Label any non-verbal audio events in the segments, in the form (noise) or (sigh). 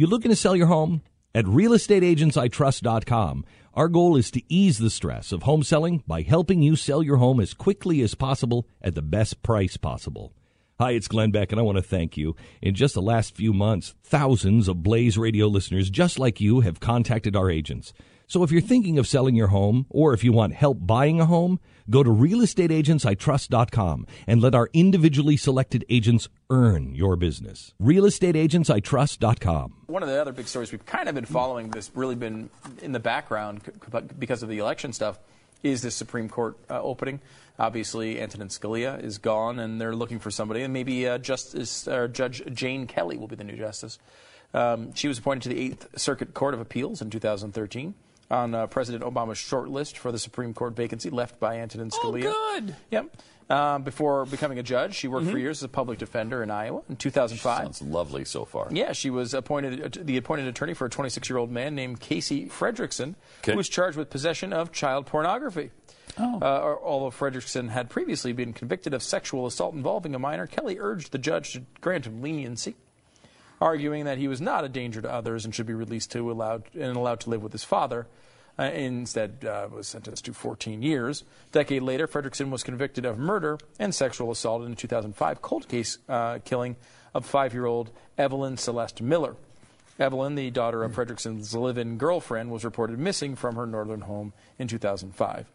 You looking to sell your home? At realestateagentsitrust.com, our goal is to ease the stress of home selling by helping you sell your home as quickly as possible at the best price possible. Hi, it's Glenn Beck, and I want to thank you. In just the last few months, thousands of Blaze Radio listeners just like you have contacted our agents. So if you're thinking of selling your home, or if you want help buying a home, go to realestateagentsitrust.com and let our individually selected agents earn your business. Realestateagentsitrust.com. One of the other big stories we've kind of been following that's really been in the background because of the election stuff is this Supreme Court uh, opening. Obviously, Antonin Scalia is gone, and they're looking for somebody, and maybe uh, Justice or Judge Jane Kelly will be the new justice. Um, she was appointed to the Eighth Circuit Court of Appeals in 2013 on uh, President Obama's short list for the Supreme Court vacancy left by Antonin Scalia. Oh, good. Yep. Um, before becoming a judge, she worked mm-hmm. for years as a public defender in Iowa in 2005. Sounds lovely so far. Yeah, she was appointed uh, the appointed attorney for a 26-year-old man named Casey Frederiksen, okay. who was charged with possession of child pornography. Oh. Uh, although Frederiksen had previously been convicted of sexual assault involving a minor, Kelly urged the judge to grant him leniency, arguing that he was not a danger to others and should be released to allowed and allowed to live with his father. Uh, instead, uh, was sentenced to 14 years. A decade later, Frederiksen was convicted of murder and sexual assault in a 2005 cold case uh, killing of five-year-old Evelyn Celeste Miller. Evelyn, the daughter of Frederiksen's live-in girlfriend, was reported missing from her northern home in 2005.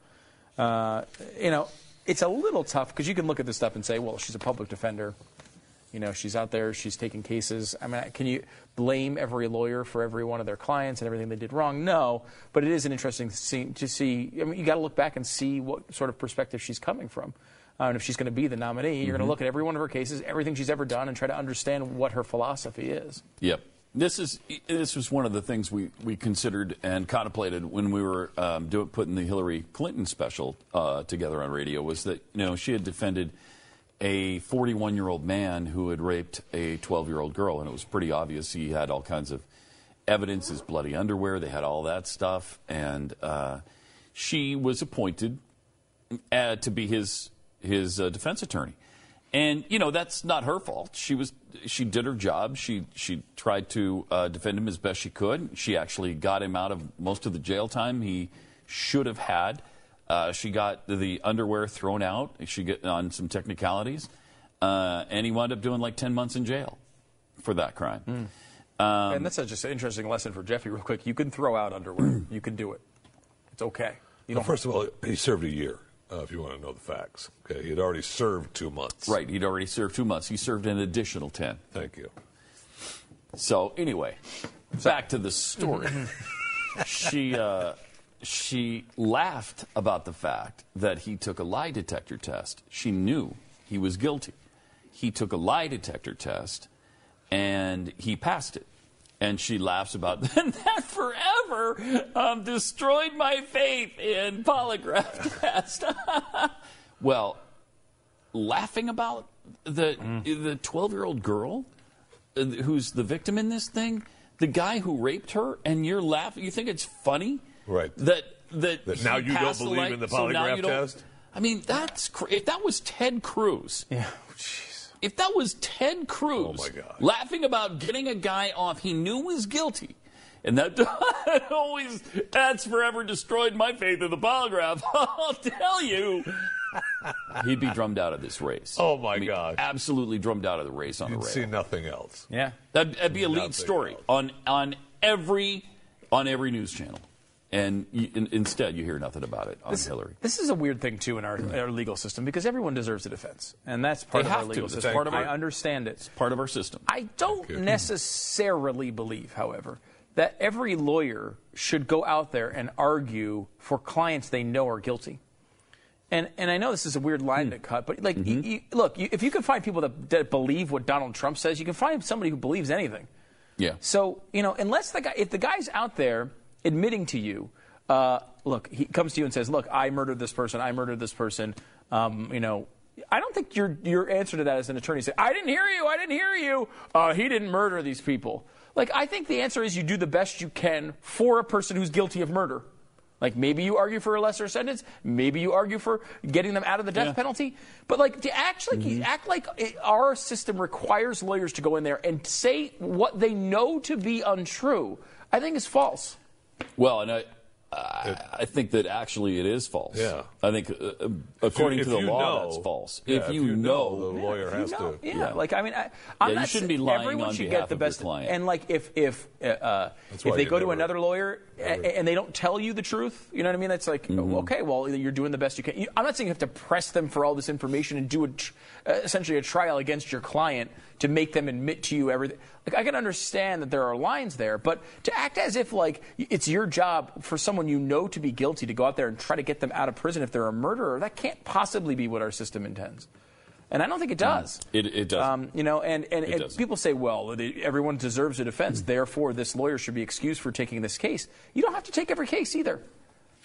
Uh, you know, it's a little tough because you can look at this stuff and say, well, she's a public defender. You know, she's out there, she's taking cases. I mean, can you blame every lawyer for every one of their clients and everything they did wrong? No, but it is an interesting see. To see I mean, you got to look back and see what sort of perspective she's coming from. Uh, and if she's going to be the nominee, you're mm-hmm. going to look at every one of her cases, everything she's ever done, and try to understand what her philosophy is. Yep. This is this was one of the things we, we considered and contemplated when we were um, doing, putting the Hillary Clinton special uh, together on radio. Was that you know she had defended a 41 year old man who had raped a 12 year old girl, and it was pretty obvious he had all kinds of evidence, his bloody underwear, they had all that stuff, and uh, she was appointed uh, to be his his uh, defense attorney. And you know that's not her fault. She was she did her job. She she tried to uh, defend him as best she could. She actually got him out of most of the jail time he should have had. Uh, she got the underwear thrown out. She got on some technicalities, uh, and he wound up doing like ten months in jail for that crime. Mm. Um, and that's a, just an interesting lesson for Jeffy. Real quick, you can throw out underwear. (clears throat) you can do it. It's okay. Well, first of all, he served a year. Uh, if you want to know the facts, okay, he had already served two months. Right, he'd already served two months. He served an additional ten. Thank you. So anyway, back to the story. (laughs) she uh, she laughed about the fact that he took a lie detector test. She knew he was guilty. He took a lie detector test and he passed it. And she laughs about (laughs) that. that forever um, destroyed my faith in polygraph (laughs) test. (laughs) well, laughing about the mm. the 12 year old girl uh, who's the victim in this thing, the guy who raped her, and you're laughing. You think it's funny? Right. That that, that now you don't believe light, in the polygraph so test. I mean, that's cr- if that was Ted Cruz. Yeah. (laughs) Jeez. If that was Ted Cruz oh laughing about getting a guy off he knew was guilty, and that, (laughs) that always that's forever destroyed my faith in the polygraph. (laughs) I'll tell you. He'd be drummed out of this race. Oh my I mean, God! Absolutely drummed out of the race on You'd the rail. See nothing else. Yeah, that'd, that'd be a lead story else. on on every on every news channel and you, in, instead you hear nothing about it on this, Hillary. This is a weird thing too in our, our legal system because everyone deserves a defense, and that's part they of our legal to. system. Part of our, I understand it. It's part of our system. I don't necessarily believe, however, that every lawyer should go out there and argue for clients they know are guilty. And, and I know this is a weird line mm. to cut, but like, mm-hmm. you, you, look, you, if you can find people that, that believe what Donald Trump says, you can find somebody who believes anything. Yeah. So you know, unless the guy, if the guy's out there admitting to you, uh, look, he comes to you and says, "Look, I murdered this person. I murdered this person." Um, you know, I don't think your your answer to that as an attorney say, "I didn't hear you. I didn't hear you. Uh, he didn't murder these people." Like, I think the answer is you do the best you can for a person who's guilty of murder. Like maybe you argue for a lesser sentence, maybe you argue for getting them out of the death Yeah. penalty. But like to act like Mm-hmm. act like it, our system requires lawyers to go in there and say what they know to be untrue, I think is false. Well, and I, I, I think that actually it is false. Yeah. I think uh, according if to the law, know- that's false. Yeah, if, you, know, the lawyer You has know, to. yeah, yeah. Like I mean, I, I'm Yeah, you not shouldn't be lying Everyone on should behalf get the of your best. client. And like if if uh, uh, if they you go to another lawyer and, and they don't tell you the truth, you know what I mean? That's like Mm-hmm. okay, well you're doing the best you can. You, I'm not saying you have to press them for all this information and do a tr- uh, essentially a trial against your client to make them admit to you everything. Like I can understand that there are lines there, but to act as if like it's your job for someone you know to be guilty to go out there and try to get them out of prison if they're a murderer, that can't possibly be what our system intends. And I don't think it does. It- it doesn't. Um, you know, and, and, and people say, well, everyone deserves a defense, therefore this lawyer should be excused for taking this case. You don't have to take every case either.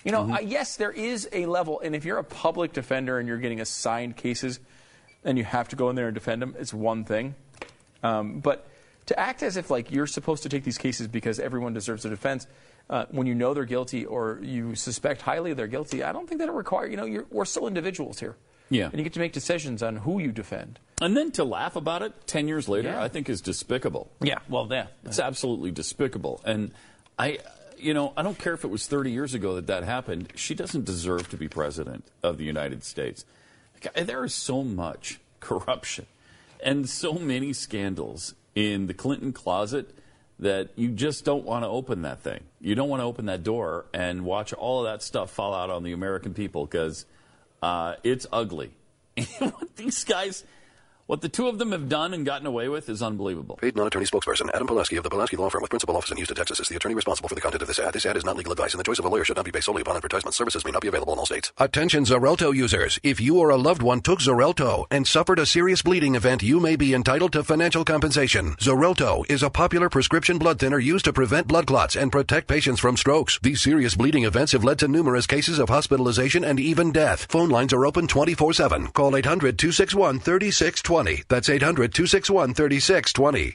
You know, uh, yes, there is a level, and if you're a public defender and you're getting assigned cases and you have to go in there and defend them, it's one thing. Um, but to act as if like you're supposed to take these cases because everyone deserves a defense uh, when you know they're guilty or you suspect highly they're guilty, I don't think that it requires. You know, you're, we're still individuals here. Yeah. and you get to make decisions on who you defend. and then to laugh about it ten years later, Yeah. I think is despicable. Yeah, well, yeah, It's absolutely despicable. And I, you know, I don't care if it was 30 years ago that that happened. She doesn't deserve to be president of the United States. There is so much (laughs) corruption and so many scandals in the Clinton closet that you just don't want to open that thing. You don't want to open that door and watch all of that stuff fall out on the American people because uh, it's ugly. (laughs) these guys, what the two of them have done and gotten away with is unbelievable. Paid non-attorney spokesperson Adam Pulaski of the Pulaski Law Firm with principal office in Houston, Texas is the attorney responsible for the content of this ad. This ad is not legal advice, and the choice of a lawyer should not be based solely upon advertisement. Services may not be available in all states. Attention Xarelto users. If you or a loved one took Xarelto and suffered a serious bleeding event, you may be entitled to financial compensation. Xarelto is a popular prescription blood thinner used to prevent blood clots and protect patients from strokes. These serious bleeding events have led to numerous cases of hospitalization and even death. Phone lines are open 24-7. Call 800-261-3620. That's 800-261-3620.